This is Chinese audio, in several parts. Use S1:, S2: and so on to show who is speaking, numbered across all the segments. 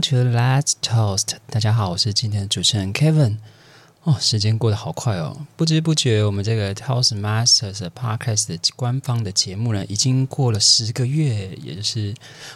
S1: To Let's Toast。大家好，我是今天的主持人 Kevin。哦，时间过得好快哦，不知不觉我们这个 Toast Masters Podcast 的官方的节目呢，已经过了十个月，也就是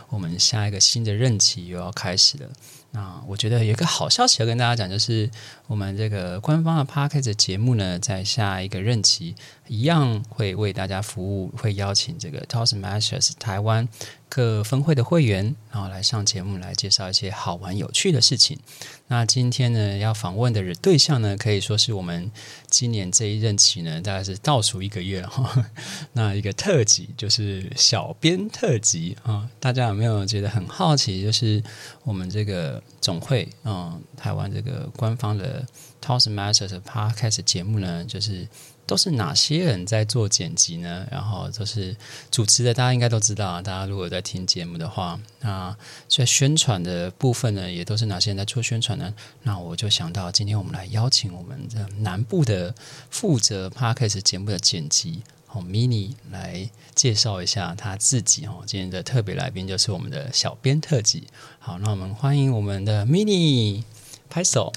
S1: 我们下一个新的任期又要开始了。那我觉得有一个好消息要跟大家讲，就是我们这个官方的 Podcast 节目呢，在下一个任期一样会为大家服务，会邀请这个 Toast Masters 台湾各分会的会员，然后来上节目来介绍一些好玩有趣的事情。那今天呢，要访问的人对象呢，可以说是我们今年这一任期呢，大概是倒数一个月哈。那一个特辑就是小编特辑啊，大家有没有觉得很好奇？就是我们这个总会，嗯，台湾这个官方的 Toast Masters Podcast 节目呢，就是都是哪些人在做剪辑呢？然后就是主持的，大家应该都知道啊。大家如果在听节目的话，那在宣传的部分呢，也都是哪些人在做宣传呢？那我就想到，今天我们来邀请我们的南部的负责 Podcast 节目的剪辑。哦，mini 来介绍一下他自己哦。今天的特别来宾就是我们的小编特辑。好，那我们欢迎我们的 mini 拍手。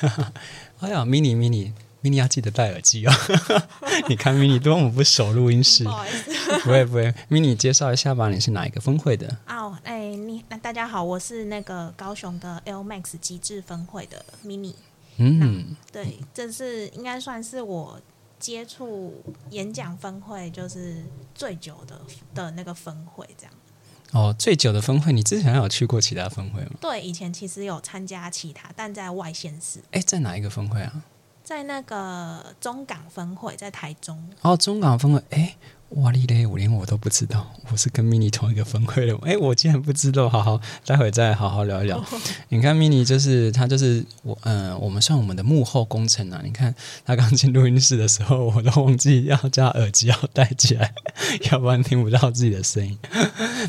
S1: 哎呀，mini mini mini 要记得戴耳机哦。你看 mini 多么不熟录音室，
S2: 不好意思。
S1: 不会不会，mini 介绍一下吧，你是哪一个分会的？
S2: 哦，哎，你那大家好，我是那个高雄的 L Max 极致分会的 mini。
S1: 嗯，
S2: 对，这是应该算是我接触演讲分会就是最久的的那个分会，这样。
S1: 哦，最久的分会，你之前有去过其他分会吗？
S2: 对，以前其实有参加其他，但在外县市，
S1: 哎，在哪一个分会啊？
S2: 在那个中港分会，在台中。
S1: 哦，中港分会，哎。哇哩嘞！我连我都不知道，我是跟 mini 同一个分会的。哎，我竟然不知道，好好，待会再好好聊一聊。你看 mini 就是他就是我，嗯，我们算我们的幕后工程啊。你看他刚进录音室的时候，我都忘记要加耳机要戴起来，要不然听不到自己的声音。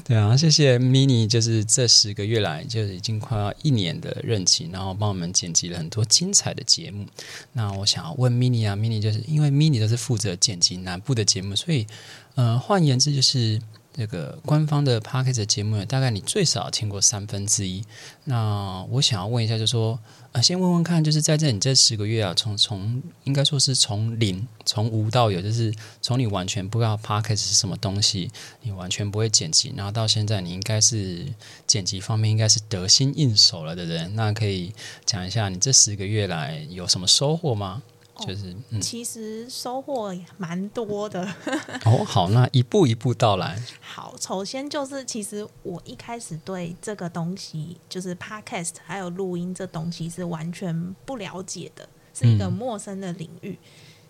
S1: 对啊，谢谢 mini，就是这十个月来，就是已经快要一年的任期，然后帮我们剪辑了很多精彩的节目。那我想要问 mini 啊，mini 就是因为 mini 都是负责剪辑南部的节目，所以。呃，换言之，就是这个官方的 p a c k a g e 节目，大概你最少听过三分之一。那我想要问一下，就说，呃，先问问看，就是在这你这十个月啊，从从应该说是从零从无到有，就是从你完全不知道 p a c k a g e 是什么东西，你完全不会剪辑，然后到现在你应该是剪辑方面应该是得心应手了的人，那可以讲一下你这十个月来有什么收获吗？就是，
S2: 其实收获蛮多的。
S1: 哦，好，那一步一步到来。
S2: 好，首先就是，其实我一开始对这个东西，就是 podcast 还有录音这东西是完全不了解的，是一个陌生的领域。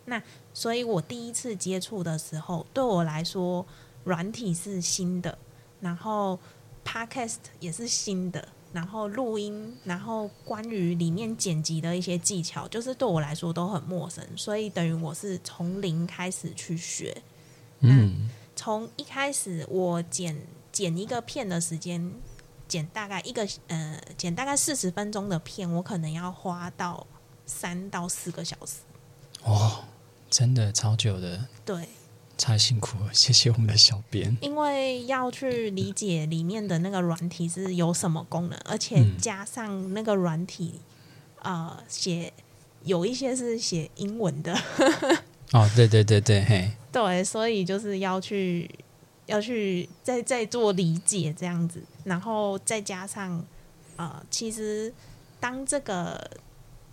S2: 那所以我第一次接触的时候，对我来说，软体是新的，然后 podcast 也是新的。然后录音，然后关于里面剪辑的一些技巧，就是对我来说都很陌生，所以等于我是从零开始去学。嗯，从一开始我剪剪一个片的时间，剪大概一个呃，剪大概四十分钟的片，我可能要花到三到四个小时。
S1: 哦，真的超久的。
S2: 对。
S1: 太辛苦了，谢谢我们的小编。
S2: 因为要去理解里面的那个软体是有什么功能，而且加上那个软体，呃，写有一些是写英文的。
S1: 哦，对对对对，嘿，
S2: 对，所以就是要去要去再再做理解这样子，然后再加上呃，其实当这个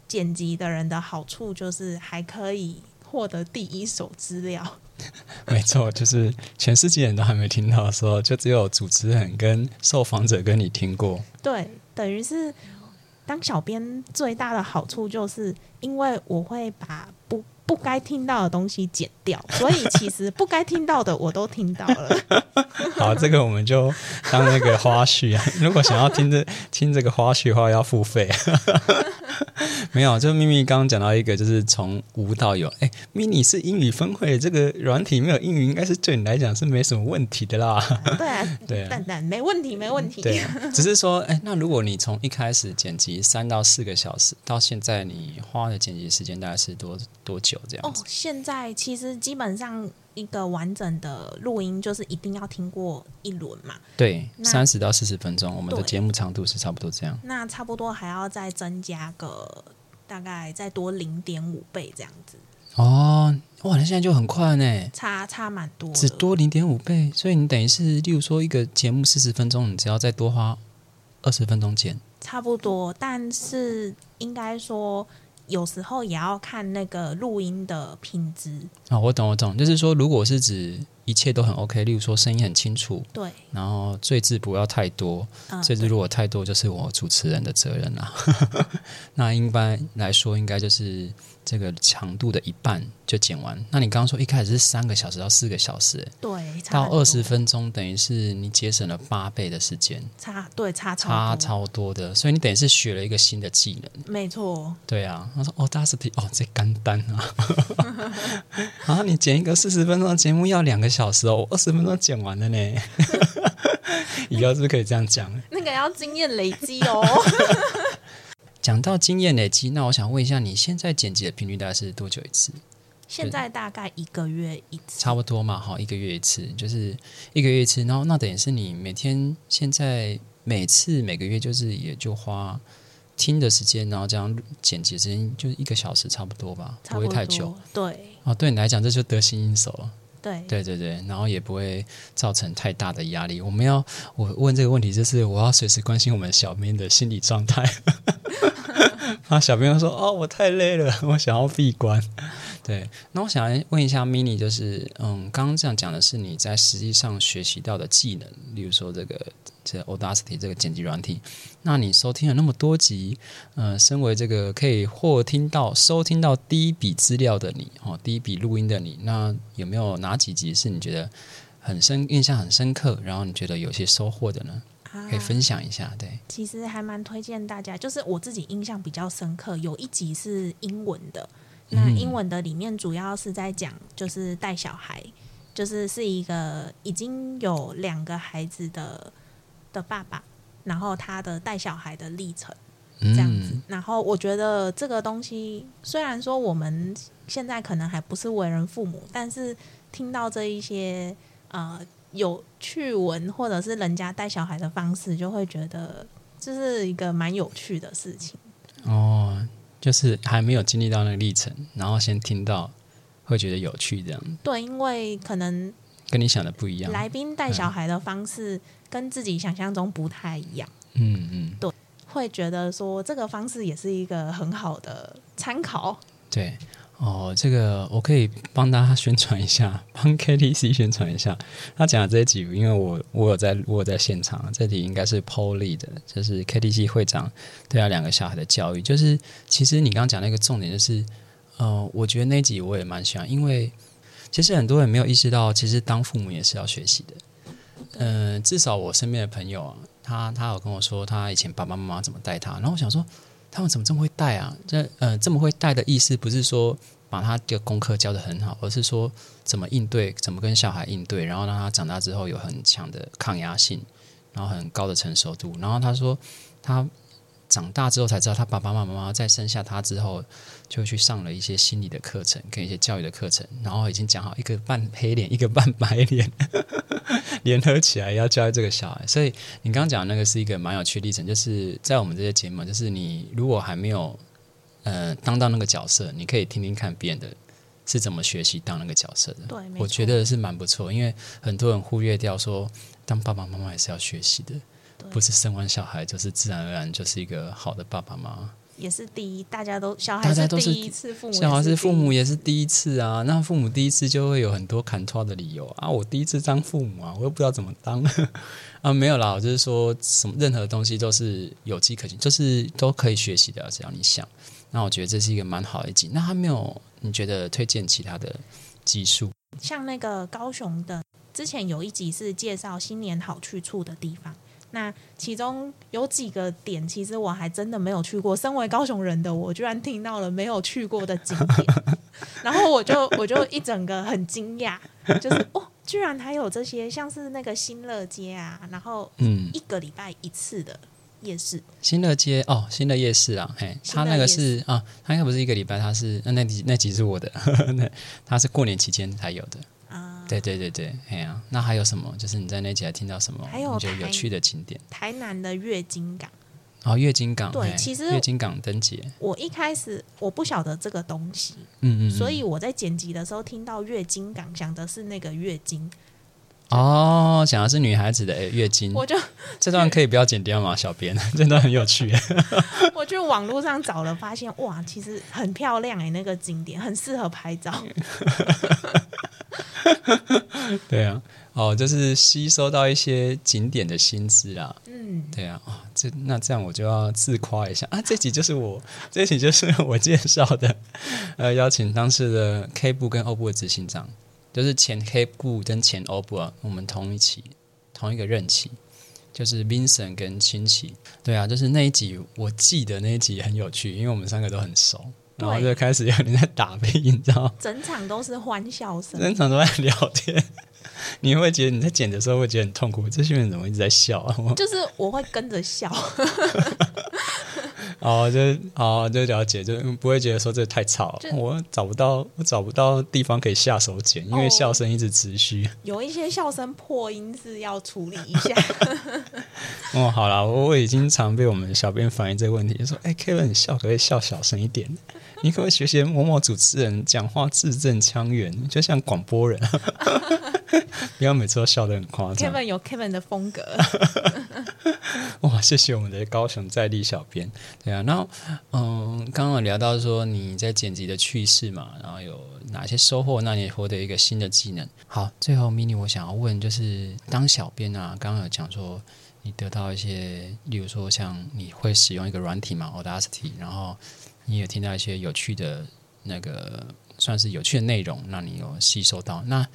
S2: 剪辑的人的好处就是还可以获得第一手资料。
S1: 没错，就是全世界人都还没听到的时候，就只有主持人跟受访者跟你听过。
S2: 对，等于是当小编最大的好处，就是因为我会把不不该听到的东西剪掉，所以其实不该听到的我都听到了。
S1: 好，这个我们就当那个花絮啊。如果想要听这听这个花絮的话，要付费。没有，就咪咪刚刚讲到一个，就是从无到有。哎，咪咪是英语分会，这个软体没有英语，应该是对你来讲是没什么问题的啦。
S2: 对啊，对啊，蛋蛋没问题，没问题。
S1: 对，只是说，哎，那如果你从一开始剪辑三到四个小时，到现在你花的剪辑时间大概是多多久？这样？哦，
S2: 现在其实基本上一个完整的录音，就是一定要听过一轮嘛。
S1: 对，三十到四十分钟，我们的节目长度是差不多这样。
S2: 那差不多还要再增加个大概再多零点五倍这样子，
S1: 哦，哇，那现在就很快呢，
S2: 差差蛮多。
S1: 只多零点五倍，所以你等于是，例如说一个节目四十分钟，你只要再多花二十分钟剪。
S2: 差不多，但是应该说有时候也要看那个录音的品质。
S1: 啊、我懂，我懂，就是说，如果是指一切都很 OK，例如说声音很清楚，
S2: 对，
S1: 然后赘字不要太多，
S2: 嗯，
S1: 赘字如果太多，就是我主持人的责任啦。那一般来说，应该就是这个长度的一半就剪完。那你刚刚说一开始是三个小时到四个小时，
S2: 对，
S1: 到二十，分钟，等于是你节省了八倍的时间，
S2: 差对差
S1: 差
S2: 超多，
S1: 的。所以你等于是学了一个新的技能。
S2: 没错，
S1: 对啊，他说哦，Audacity 哦，这干单啊，啊，你剪一个四十分钟的节目要两个小时哦，我二十分钟剪完了呢。以后是不是可以这样讲？
S2: 那个要经验累积哦。
S1: 讲到经验累积，那我想问一下，你现在剪辑的频率大概是多久一次？
S2: 现在大概一个月一次，
S1: 差不多嘛，哈，一个月一次，就是一个月一次。然后那等于是你每天现在每次每个月就是也就花听的时间，然后这样剪辑的时间就是一个小时差不多吧，
S2: 不多
S1: 不会太久。。
S2: 对
S1: 哦，对你来讲这就得心应手了。
S2: 对
S1: 对对对，然后也不会造成太大的压力。我们要我问这个问题，就是我要随时关心我们小编的心理状态。啊小编说：“哦，我太累了，我想要闭关。”对，那我想问一下 mini，就是嗯，刚刚这样讲的是你在实际上学习到的技能，例如说这个这 Audacity 这个剪辑软体。那你收听了那么多集，呃，身为这个可以获听到、收听到第一笔资料的你，哦，第一笔录音的你，那有没有哪几集是你觉得很深、印象很深刻，然后你觉得有些收获的呢？
S2: 啊
S1: 可以分享一下，对，
S2: 其实还蛮推荐大家，就是我自己印象比较深刻，有一集是英文的。那
S1: 嗯
S2: 英文的里面主要是在讲，就是带小孩，就是是一个已经有两个孩子的的爸爸，然后他的带小孩的历程
S1: 这
S2: 这样子。然后我觉得这个东西，虽然说我们现在可能还不是为人父母，但是听到这一些呃有趣闻或者是人家带小孩的方式，就会觉得这是一个蛮有趣的事情。
S1: 哦，就是还没有经历到那个历程，然后先听到，会觉得有趣，这样
S2: 对，因为可能
S1: 跟你想的不一样。
S2: 来宾带小孩的方式跟自己想象中不太一样，
S1: 嗯嗯，对
S2: 会觉得说这个方式也是一个很好的参考。
S1: 对。哦，这个我可以帮大家宣传一下，帮 KTC 宣传一下。他讲的这几，因为我我有在我有在现场，这里应该是 Polly 的，就是 KTC 会长对他两个小孩的教育。就是其实你刚刚讲那个重点，就是呃，我觉得那集我也蛮喜欢，因为其实很多人没有意识到，其实当父母也是要学习的。嗯、至少我身边的朋友啊，他他有跟我说，他以前爸爸妈妈怎么带他，然后我想说，他们怎么这么会带啊？这呃，这么会带的意思不是说把他的功课教得很好，而是说怎么应对，怎么跟小孩应对，然后让他长大之后有很强的抗压性，然后很高的成熟度。然后他说，他长大之后才知道，他爸爸妈妈在生下他之后，就去上了一些心理的课程，跟一些教育的课程，然后已经讲好一个半黑脸，一个半白脸，联合起来要教育这个小孩。所以你刚刚讲那个是一个蛮有趣的历程，就是在我们这些节目，就是你如果还没有呃当到那个角色，你可以听听看别人的是怎么学习当那个角色的。
S2: 对，
S1: 我觉得是蛮不错，因为很多人忽略掉说，当爸爸妈妈也是要学习的，不是生完小孩就是自然而然就是一个好的爸爸妈妈。
S2: 也是第一，大家都小孩
S1: 大家都是
S2: 第一次，父母
S1: 小孩是父母也是第一次啊，那父母第一次就会有很多砍错的理由啊。我第一次当父母啊，我又不知道怎么当 啊。没有啦，我就是说什么任何东西都是有迹可循，就是都可以学习的，只要你想。那我觉得这是一个蛮好的一集。那还没有你觉得推荐其他的技术？
S2: 像那个高雄的，之前有一集是介绍新年好去处的地方。那其中有几个点，其实我还真的没有去过。身为高雄人的我，居然听到了没有去过的景点，然后我就 我就一整个很惊讶，就是哦，居然还有这些，像是那个新乐街啊，然后
S1: 嗯，
S2: 一个礼拜一次的夜市，
S1: 新乐街哦，新的夜市啊，嘿，他那个是啊，他应该不是一个礼拜，他是那那集那几是我的，那他是过年期间才有的。
S2: 啊
S1: 对对对对，哎呀，那还有什么？就是你在那集还听到什么？
S2: 还有
S1: 你觉得有趣的景点？
S2: 台南的月经港，
S1: 哦，月经港，
S2: 对其实
S1: 月经港灯节，
S2: 我一开始我不晓得这个东西，
S1: 嗯嗯，嗯
S2: 所以我在剪辑的时候听到月经港，想的是那个月经，
S1: 哦，讲的是女孩子的诶月经，
S2: 我就
S1: 这段可以不要剪掉吗？小编，这段很有趣。
S2: 我去网络上找了，发现哇，其实很漂亮哎、那个景点很适合拍照。
S1: 对啊，哦，就是吸收到一些景点的薪资啦。
S2: 嗯，
S1: 对啊，哦，这那这样我就要自夸一下啊，这集就是我，这集就是我介绍的，呃，邀请当时的 K 部跟 O 部的执行长，就是前黑布跟前欧布啊，我们同一期同一个任期，就是 Vincent 跟亲戚。对啊，就是那一集我记得那一集很有趣，因为我们三个都很熟，然后就
S2: 对
S1: 开始有人在打背，你知道吗？
S2: 整场都是欢笑声。
S1: 整场都在聊天，你会觉得你在剪的时候会觉得很痛苦，这些人怎么一直在笑啊？
S2: 就是我会跟着笑，
S1: 哦，就哦就了解，就不会觉得说这太吵，我找不到我找不到地方可以下手剪，因为
S2: 哦
S1: 笑声一直持续。
S2: 有一些笑声破音是要处理一下。
S1: 哦，好啦，我我已经常被我们小编反映这个问题，就说：“哎，Kevin，你笑可不可以笑小声一点？你可不可以学学某某主持人讲话字正腔圆，就像广播人，不要每次都笑得很夸张。”
S2: Kevin 有 Kevin 的风格，
S1: 哇，谢谢我们的高雄在地小编。对啊，然后嗯，刚刚聊到说你在剪辑的趣事嘛，然后有哪些收获？那你获得一个新的技能。好，最后 mini 我想要问，就是当小编啊，刚刚有讲说你得到一些，例如说像你会使用一个软体嘛，Audacity，然后你也听到一些有趣的那个算是有趣的内容，让你有吸收到。那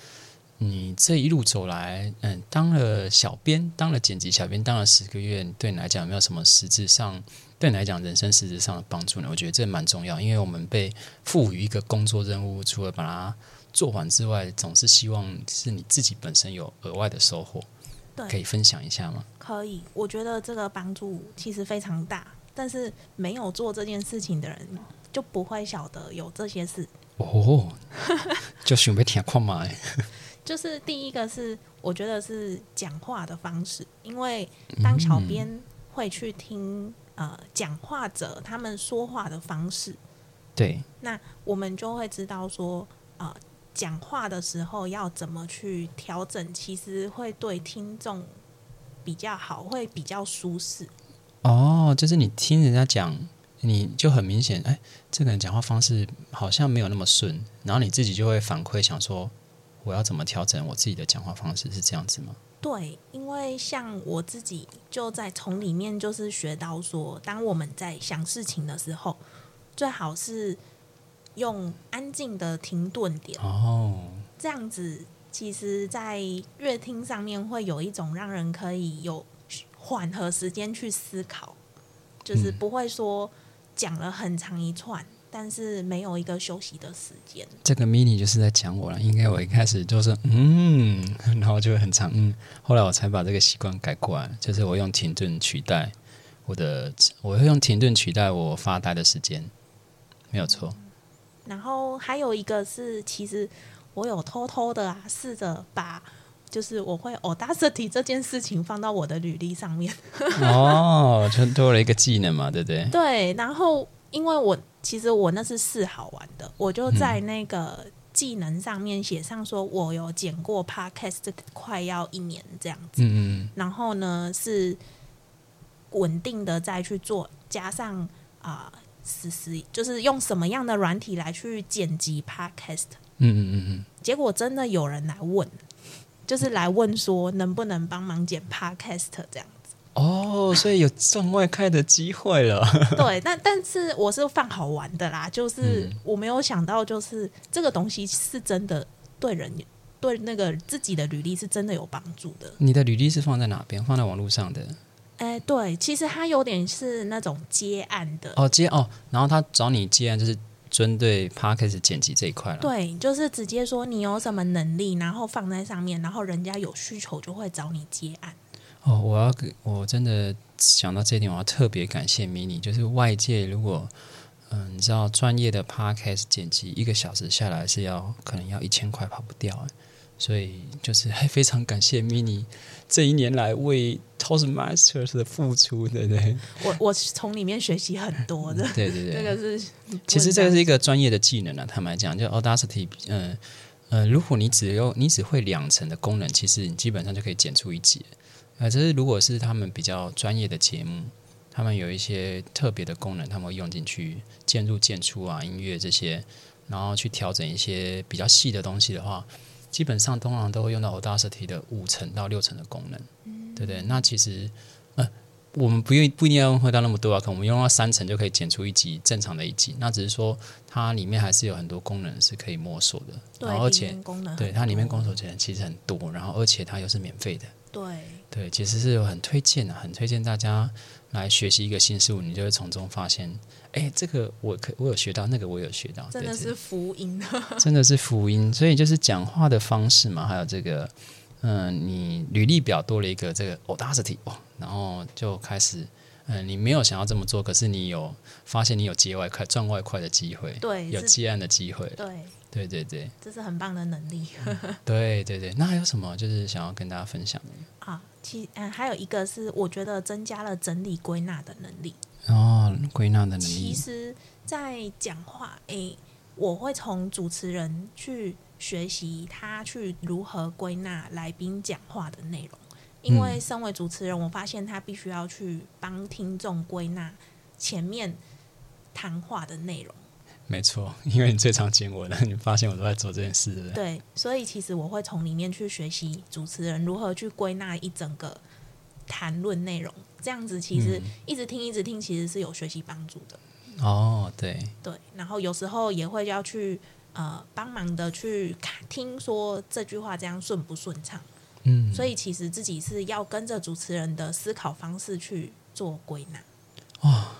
S1: 你这一路走来，嗯，当了小编，当了剪辑小编，当了十个月，对你来讲有没有什么实质上，对你来讲人生实质上的帮助呢？我觉得这蛮重要，因为我们被赋予一个工作任务，除了把它做完之外，总是希望是你自己本身有额外的收获，对可以，分享一下吗？
S2: 可以。我觉得这个帮助其实非常大，但是没有做这件事情的人就不会晓得有这些事。
S1: 哦，就准备听看嘛，
S2: 就是第一个是，我觉得是讲话的方式，因为当小编会去听呃讲话者他们说话的方式，
S1: 对，
S2: 那我们就会知道说，呃，讲话的时候要怎么去调整，其实会对听众比较好，会比较舒适。
S1: 哦，就是你听人家讲，你就很明显，哎，这个人讲话方式好像没有那么顺，然后你自己就会反馈，想说我要怎么调整我自己的讲话方式，是这样子吗？
S2: 对，因为像我自己就在从里面就是学到说，当我们在想事情的时候，最好是用安静的停顿点，
S1: 哦，
S2: 这样子其实，在乐听上面会有一种让人可以有缓和时间去思考，就是
S1: 嗯
S2: 不会说讲了很长一串，但是没有一个休息的时间。
S1: 这个 mini 就是在讲我了，应该我一开始就是嗯，然后就会很长嗯，后来我才把这个习惯改过来，就是我用停顿取代我的，我会用停顿取代我发呆的时间，没有错。
S2: 然后还有一个是，其实我有偷偷的啊，试着把就是我会 Audacity 这件事情放到我的履历上面。
S1: 哦，就多了一个技能嘛，对不对？
S2: 对，然后因为我其实我那是试好玩的，我就在那个技能上面写上说，我有剪过 Podcast，快要一年这样子。
S1: 嗯嗯
S2: 然后呢是稳定的再去做，加上啊。实施就是用什么样的软体来去剪辑 Podcast，
S1: 嗯嗯嗯嗯，
S2: 结果真的有人来问，就是来问说能不能帮忙剪 Podcast 这样。
S1: 哦，所以有赚外快的机会了。
S2: 对，但但是我是放好玩的啦，就是
S1: 嗯
S2: 我没有想到，就是这个东西是真的对人对那个自己的履历是真的有帮助的。
S1: 你的履历是放在哪边？放在网络上的
S2: 哎，对，其实他有点是那种接案的，
S1: 哦，接哦，然后他找你接案就是针对 podcast 剪辑这一块了。
S2: 对，就是直接说你有什么能力，然后放在上面，然后人家有需求就会找你接案。
S1: 哦，我要给我真的想到这一点，我要特别感谢 mini，就是外界如果嗯，你知道专业的 podcast 剪辑一个小时下来是要可能要一千块跑不掉哎，所以就是还非常感谢 mini 这一年来为 Toastmasters 的付出，对不对？
S2: 我我从里面学习很多的，
S1: 对对对，
S2: 这个是
S1: 其实这个是一个专业的技能啊，坦白讲，就 Audacity，嗯呃，如果你只有你只会两层的功能，其实你基本上就可以剪出一集。呃，这是如果是他们比较专业的节目，他们有一些特别的功能，他们会用进去，渐入渐出啊，音乐这些，然后去调整一些比较细的东西的话，基本上通常都会用到 Audacity 的五层到六层的功能，对不对？那其实呃。我们不用不一定要用到那么多啊，可能我们用到三层就可以剪出一集正常的一集。那只是说它里面还是有很多功能是可以摸索的，
S2: 然后，
S1: 而且
S2: 功能
S1: 对它里面工作钱其实很多，然后而且它又是免费的。
S2: 对
S1: 对，其实是有很推荐的，很推荐大家来学习一个新事物，你就会从中发现，哎，这个我可我有学到，那个我有学到，
S2: 真的是福音，
S1: 真的是福音。所以就是讲话的方式嘛，还有这个。嗯，你履历表多了一个这个 Audacity 哇，然后就开始，嗯，你没有想要这么做，可是你有发现你有接外快赚外快的机会，
S2: 对，
S1: 有接案的机会，
S2: 对，
S1: 对对对，
S2: 这是很棒的能力。
S1: 对对对，那还有什么就是想要跟大家分享的？
S2: 啊，其嗯，还有一个是我觉得增加了整理归纳的能力。
S1: 哦，归纳的能力。
S2: 其实，在讲话，诶，我会从主持人去。学习他去如何归纳来宾讲话的内容，因为身为主持人，我发现他必须要去帮听众归纳前面谈话的内容。
S1: 没错，因为你最常见我的，你发现我都在做这件事，对不
S2: 对？对，所以其实我会从里面去学习主持人如何去归纳一整个谈论内容，这样子其实一直听一直听，其实是有学习帮助的。
S1: 哦，对
S2: 对，然后有时候也会要去。呃，帮忙的去看，听说这句话这样顺不顺畅？嗯，所以其实自己是要跟着主持人的思考方式去做归纳。
S1: 哇，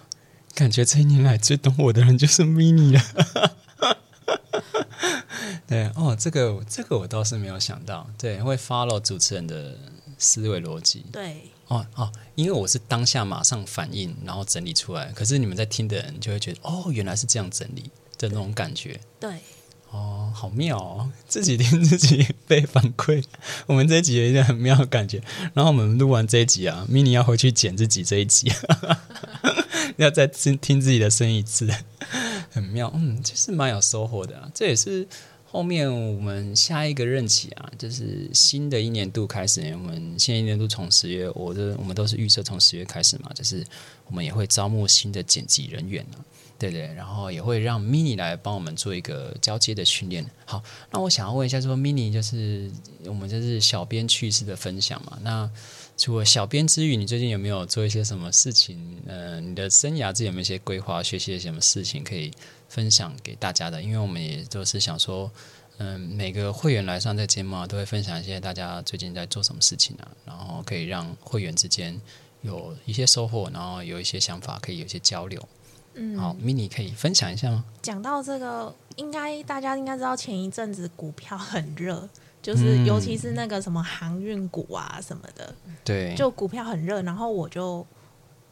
S1: 感觉这一年来最懂我的人就是 mini 了。对哦，这个这个我倒是没有想到，对，会 follow 主持人的思维逻辑。
S2: 对，
S1: 哦哦，因为我是当下马上反应，然后整理出来。可是你们在听的人就会觉得，哦，原来是这样整理的那种感觉。
S2: 对。
S1: 哦，好妙哦！自己听自己被反馈，我们这一集有一点很妙的感觉。然后我们录完这一集啊，mini 要回去剪自己这一集，要再听听自己的声音一次，很妙。嗯，其实蛮有收获的。这也是后面我们下一个任期啊，就是新的一年度开始，我们新一年度从十月，我的我们都是预测从十月开始嘛，就是我们也会招募新的剪辑人员啊。对对，然后也会让 mini 来帮我们做一个交接的训练。好，那我想要问一下，说 mini 就是我们就是小编趣事的分享嘛？那除了小编之余，你最近有没有做一些什么事情？呃，你的生涯自己有没有一些规划？学习什么事情可以分享给大家的？因为我们也都是想说，嗯，每个会员来上这节目啊，都会分享一些大家最近在做什么事情啊，然后可以让会员之间有一些收获，然后有一些想法可以有一些交流。嗯，好，mini 可以分享一下吗？
S2: 讲到这个，应该大家应该知道，前一阵子股票很热，就是尤其是那个什么航运股啊什么的，
S1: 对，
S2: 就股票很热，然后我就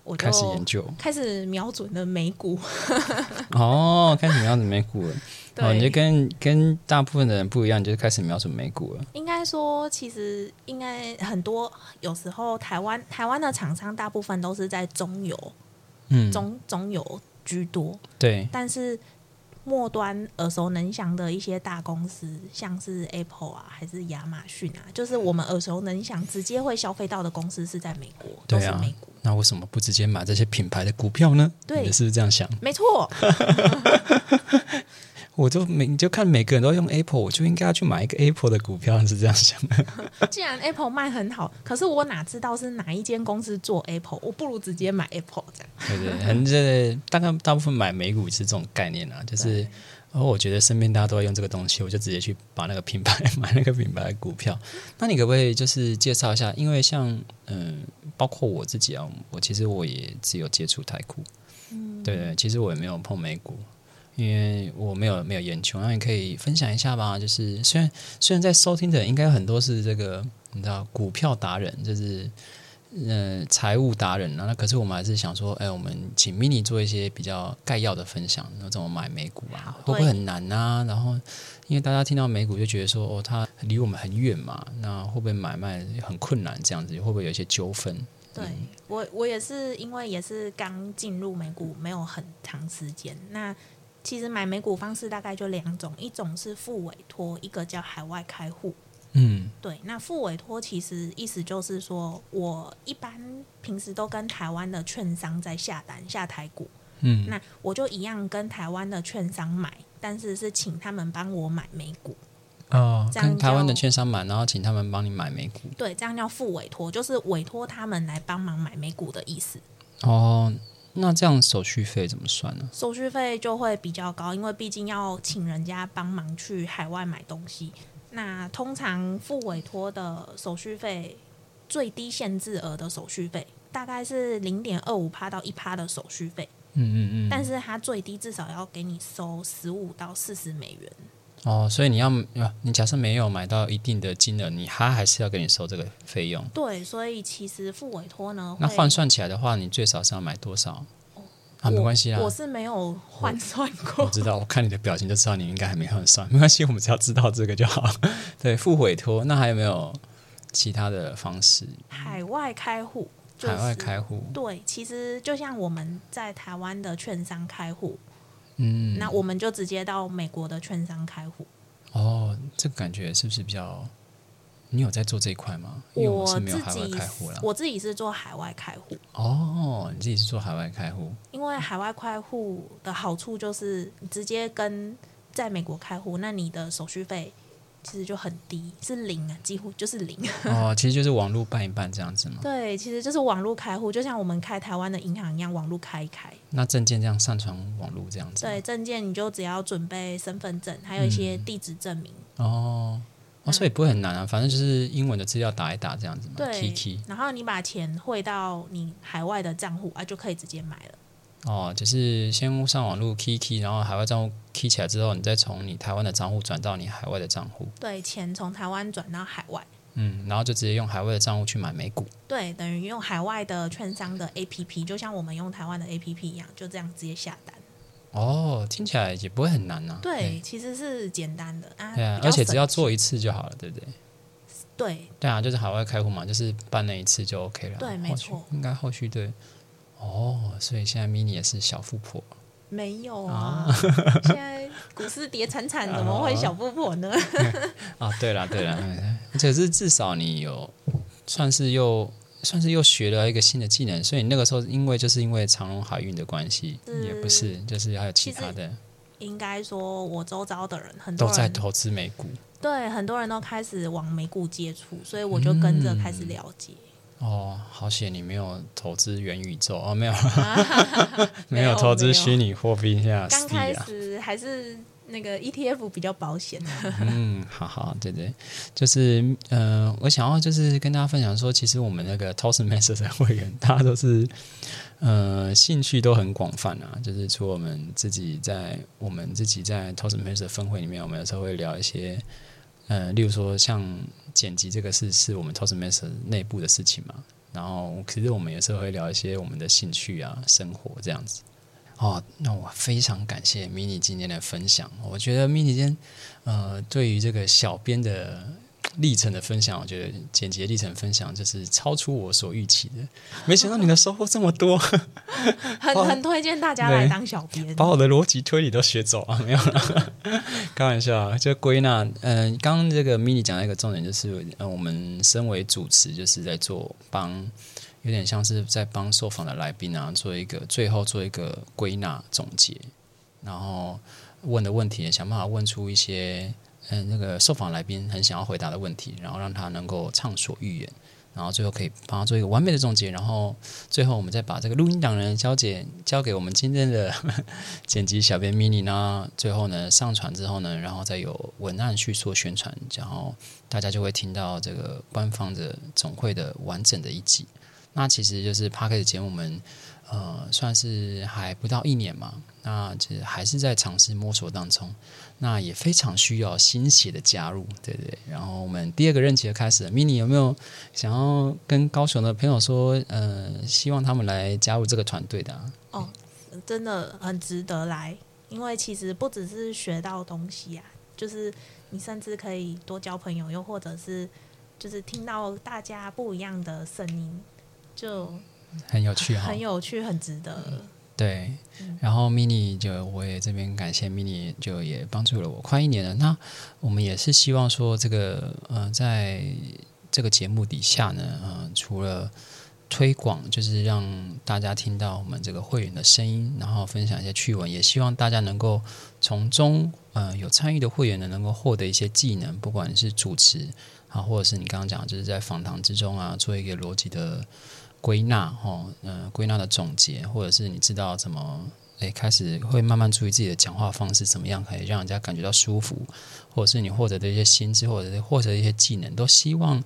S2: 我就
S1: 开始研究，
S2: 开始瞄准了美股。
S1: 哦，开始瞄准美股了，哦，你就跟跟大部分的人不一样，就是开始瞄准美股了。
S2: 应该说，其实应该很多，有时候台湾台湾的厂商大部分都是在中游，嗯，中中游。居多，
S1: 对，
S2: 但是末端耳熟能详的一些大公司，像是 Apple 啊，还是亚马逊啊，就是我们耳熟能详、直接会消费到的公司是在美国，都是美国。
S1: 那为什么不直接买这些品牌的股票呢？
S2: 对，
S1: 是不是这样想？
S2: 没错。
S1: 我就每你就看每个人都用 Apple，我就应该要去买一个 Apple 的股票，是这样想的。
S2: 既然 Apple 卖很好，可是我哪知道是哪一间公司做 Apple？我不如直接买 Apple 这样。
S1: 对对，很这大概大部分买美股是这种概念啊，就是而我觉得身边大家都在用这个东西，我就直接去把那个品牌买那个品牌的股票。那你可不可以就是介绍一下？因为像嗯，包括我自己啊，我其实我也只有接触台股，嗯，对对，其实我也没有碰美股。因为我没有没有研究，那你可以分享一下吧。就是虽然虽然在收听的应该很多是这个你知道股票达人，就是呃财务达人啊，那可是我们还是想说，哎，我们请 Mini 做一些比较概要的分享，那怎么买美股啊，会不会很难啊？然后因为大家听到美股就觉得说，哦，它离我们很远嘛，那会不会买卖很困难？这样子会不会有一些纠纷？
S2: 对我，我也是因为也是刚进入美股，没有很长时间。那其实买美股方式大概就两种，一种是付委托，一个叫海外开户。
S1: 嗯，
S2: 对。那付委托其实意思就是说，我一般平时都跟台湾的券商在下单下台股。
S1: 嗯，
S2: 那我就一样跟台湾的券商买，但是是请他们帮我买美股。
S1: 哦，跟台湾的券商买，然后请他们帮你买美股。
S2: 对，这样叫付委托，就是委托他们来帮忙买美股的意思。
S1: 哦，那这样手续费怎么算呢？
S2: 手续费就会比较高，因为毕竟要请人家帮忙去海外买东西。那通常付委托的手续费最低限制额的手续费大概是零点二五趴到一趴的手续费。
S1: 嗯嗯嗯。
S2: 但是它最低至少要给你收十五到四十美元。
S1: 哦，所以你要，你假设没有买到一定的金额，你他还是要给你收这个费用。
S2: 对，所以其实付委托呢，
S1: 那换算起来的话，你最少是要买多少？啊，没关系啦，
S2: 我是没有换算过。
S1: 我知道，我看你的表情就知道你应该还没换算。没关系，我们只要知道这个就好。对，付委托，那还有没有其他的方式？
S2: 海外开户，
S1: 海外开户，
S2: 对，其实就像我们在台湾的券商开户。
S1: 嗯，
S2: 那我们就直接到美国的券商开户。
S1: 哦，这个感觉是不是比较？你有在做这一块吗？我是没有海外开户了。
S2: 我自己是做海外开户。
S1: 哦，你自己是做海外开户。
S2: 因为海外开户的好处就是直接跟在美国开户，那你的手续费。其实就很低，是零啊，几乎就是零。
S1: 哦，其实就是网络办一办这样子吗？
S2: 对，其实就是网络开户，就像我们开台湾的银行一样，网络开一开。
S1: 那证件这样上传网络这样子？
S2: 对，证件你就只要准备身份证，还有一些地址证明。
S1: 哦，哦，所以不会很难啊，反正就是英文的资料打一打这样子嘛。
S2: 对，然后你把钱汇到你海外的账户啊，就可以直接买了。
S1: 哦，就是先上网络 key key，然后海外账户 key 起来之后，你再从你台湾的账户转到你海外的账户。
S2: 对，钱从台湾转到海外。
S1: 嗯，然后就直接用海外的账户去买美股。
S2: 对，等于用海外的券商的 APP，就像我们用台湾的 APP 一样，就这样直接下单。
S1: 哦，听起来也不会很难呐。
S2: 对，其实是简单的
S1: 啊。对啊，而且只要做一次就好了，对不对？
S2: 对。
S1: 对啊，就是海外开户嘛，就是办那一次就 OK 了。
S2: 对，没错。
S1: 应该后续对。哦，所以现在 mini 也是小富婆？
S2: 没有啊，现在股市跌惨惨，怎么会小富婆呢？
S1: 啊，对了对了，而且是至少你有算是又算是又学了一个新的技能，所以你那个时候因为就是因为长荣海运的关系，也不是，就是还有其他的。
S2: 应该说，我周遭的人很多
S1: 都在投资美股，
S2: 对，很多人都开始往美股接触，所以我就跟着开始了解。
S1: 哦，好险你没有投资元宇宙哦，没有，没有投资虚拟货币。现在
S2: 刚开始还是那个 ETF 比较保险。
S1: 嗯，好好，对对，就是呃，我想要就是跟大家分享说，其实我们那个 Toastmaster 的会员，大家都是呃兴趣都很广泛啊。就是除我们自己在我们自己在 Toastmaster 分会里面，我们有时候会聊一些呃，例如说像。剪辑这个事是我们 Toastmaster 内部的事情嘛？然后其实我们也是会聊一些我们的兴趣啊、生活这样子。哦，那我非常感谢 Mini 今天的分享。我觉得 Mini 今天呃，对于这个小编的。历程的分享，我觉得简洁历程分享就是超出我所预期的。没想到你的收获这么多，
S2: 很很推荐大家来当小编，
S1: 把我的逻辑推理都学走啊！没有了，开玩笑啊！就归纳，嗯，刚刚这个 mini 讲一个重点，就是嗯，我们身为主持，就是在做帮，有点像是在帮受访的来宾啊，做一个最后做一个归纳总结，然后问的问题，想办法问出一些。嗯，那个受访来宾很想要回答的问题，然后让他能够畅所欲言，然后最后可以帮他做一个完美的总结，然后最后我们再把这个录音档呢交给 交给我们今天的剪辑小编 mini 呢，最后呢上传之后呢，然后再有文案去做宣传，然后大家就会听到这个官方的总会的完整的一集。那其实就是 p a r k e 节目，我们呃算是还不到一年嘛，那其实还是在尝试摸索当中。那也非常需要新血的加入，对对。然后我们第二个任期的开始，mini 有没有想要跟高雄的朋友说，呃，希望他们来加入这个团队的？
S2: 哦，真的很值得来，因为其实不只是学到东西啊，就是你甚至可以多交朋友，又或者是就是听到大家不一样的声音，就
S1: 很有趣，
S2: 很有趣，很值得。
S1: 对，然后 mini 就我也这边感谢 mini 就也帮助了我快一年了。那我们也是希望说，这个呃，在这个节目底下呢，呃，除了推广，就是让大家听到我们这个会员的声音，然后分享一些趣闻，也希望大家能够从中呃有参与的会员呢，能够获得一些技能，不管是主持啊，或者是你刚刚讲，就是在访谈之中啊，做一个逻辑的。归纳，哦，嗯，归纳的总结，或者是你知道怎么，诶，开始会慢慢注意自己的讲话方式怎么样，可以让人家感觉到舒服，或者是你获得的一些心智，或者是获得一些技能，都希望，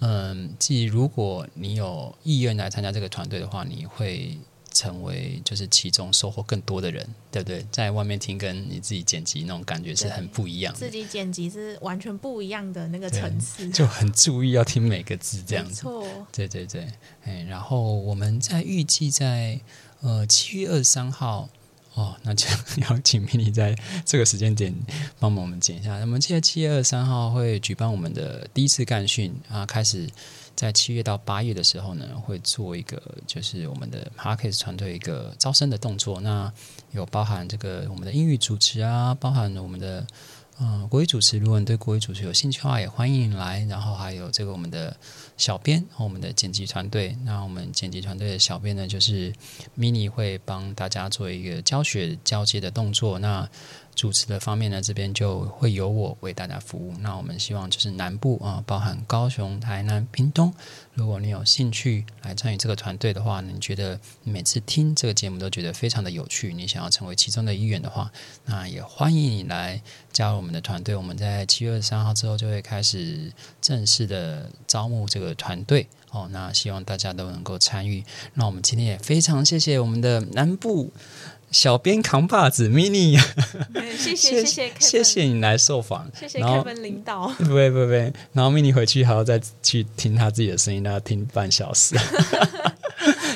S1: 嗯，即如果你有意愿来参加这个团队的话，你会。成为就是其中收获更多的人，对不对？在外面听跟你自己剪辑那种感觉是很不一样。
S2: 自己剪辑是完全不一样的那个层次，
S1: 就很注意要听每个字这样子。
S2: 错，
S1: 对对对，哎，然后我们在预计在呃七月二十三号哦，那就要请 mini 在这个时间点帮忙我们剪一下。我们记得七月二十三号会举办我们的第一次干训啊，开始。在七月到八月的时候呢，会做一个就是我们的 Parkes 团队一个招生的动作。那有包含这个我们的英语主持啊，包含我们的嗯国语主持。如果你对国语主持有兴趣的话，也欢迎来。然后还有这个我们的小编和我们的剪辑团队。那我们剪辑团队的小编呢，就是 Mini 会帮大家做一个教学交接的动作。那主持的方面呢，这边就会由我为大家服务。那我们希望就是南部啊，包含高雄、台南、屏东。如果你有兴趣来参与这个团队的话，你觉得每次听这个节目都觉得非常的有趣，你想要成为其中的一员的话，那也欢迎你来加入我们的团队。我们在七月二十三号之后就会开始正式的招募这个团队哦。那希望大家都能够参与。那我们今天也非常谢谢我们的南部。小编扛把子，mini，
S2: 谢谢谢谢
S1: 谢谢你来受访，
S2: 谢谢 Kevin 领导，
S1: 不会不会，然后 mini 回去还要再去听他自己的声音，要听半小时。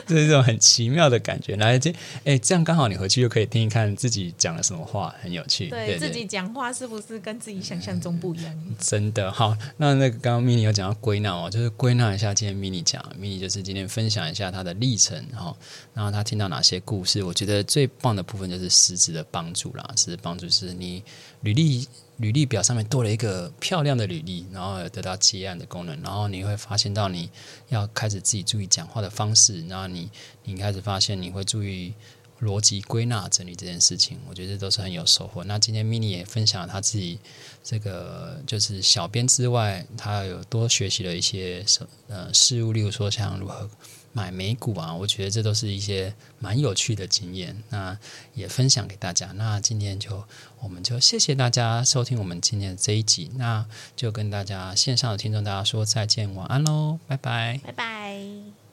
S1: 这是一种很奇妙的感觉，来这哎，这样刚好你回去就可以听一看自己讲了什么话，很有趣。
S2: 对自己讲话是不是跟自己想象中不一样？
S1: 真的好，那那个刚刚 mini 有讲到归纳哦，就是归纳一下今天 mini 讲，mini 就是今天分享一下他的历程哈，然后他听到哪些故事，我觉得最棒的部分就是实质的帮助啦，实质帮助是你履历。履历表上面多了一个漂亮的履历，然后得到接案的功能，然后你会发现到你要开始自己注意讲话的方式，然后你你开始发现你会注意逻辑归纳整理这件事情，我觉得都是很有收获。那今天 mini 也分享他自己这个就是小编之外，他有多学习了一些什呃事物，例如说像如何。买美股啊，我觉得这都是一些蛮有趣的经验，那也分享给大家。那今天就我们就谢谢大家收听我们今天的这一集，那就跟大家线上的听众大家说再见，晚安喽，拜拜，
S2: 拜拜。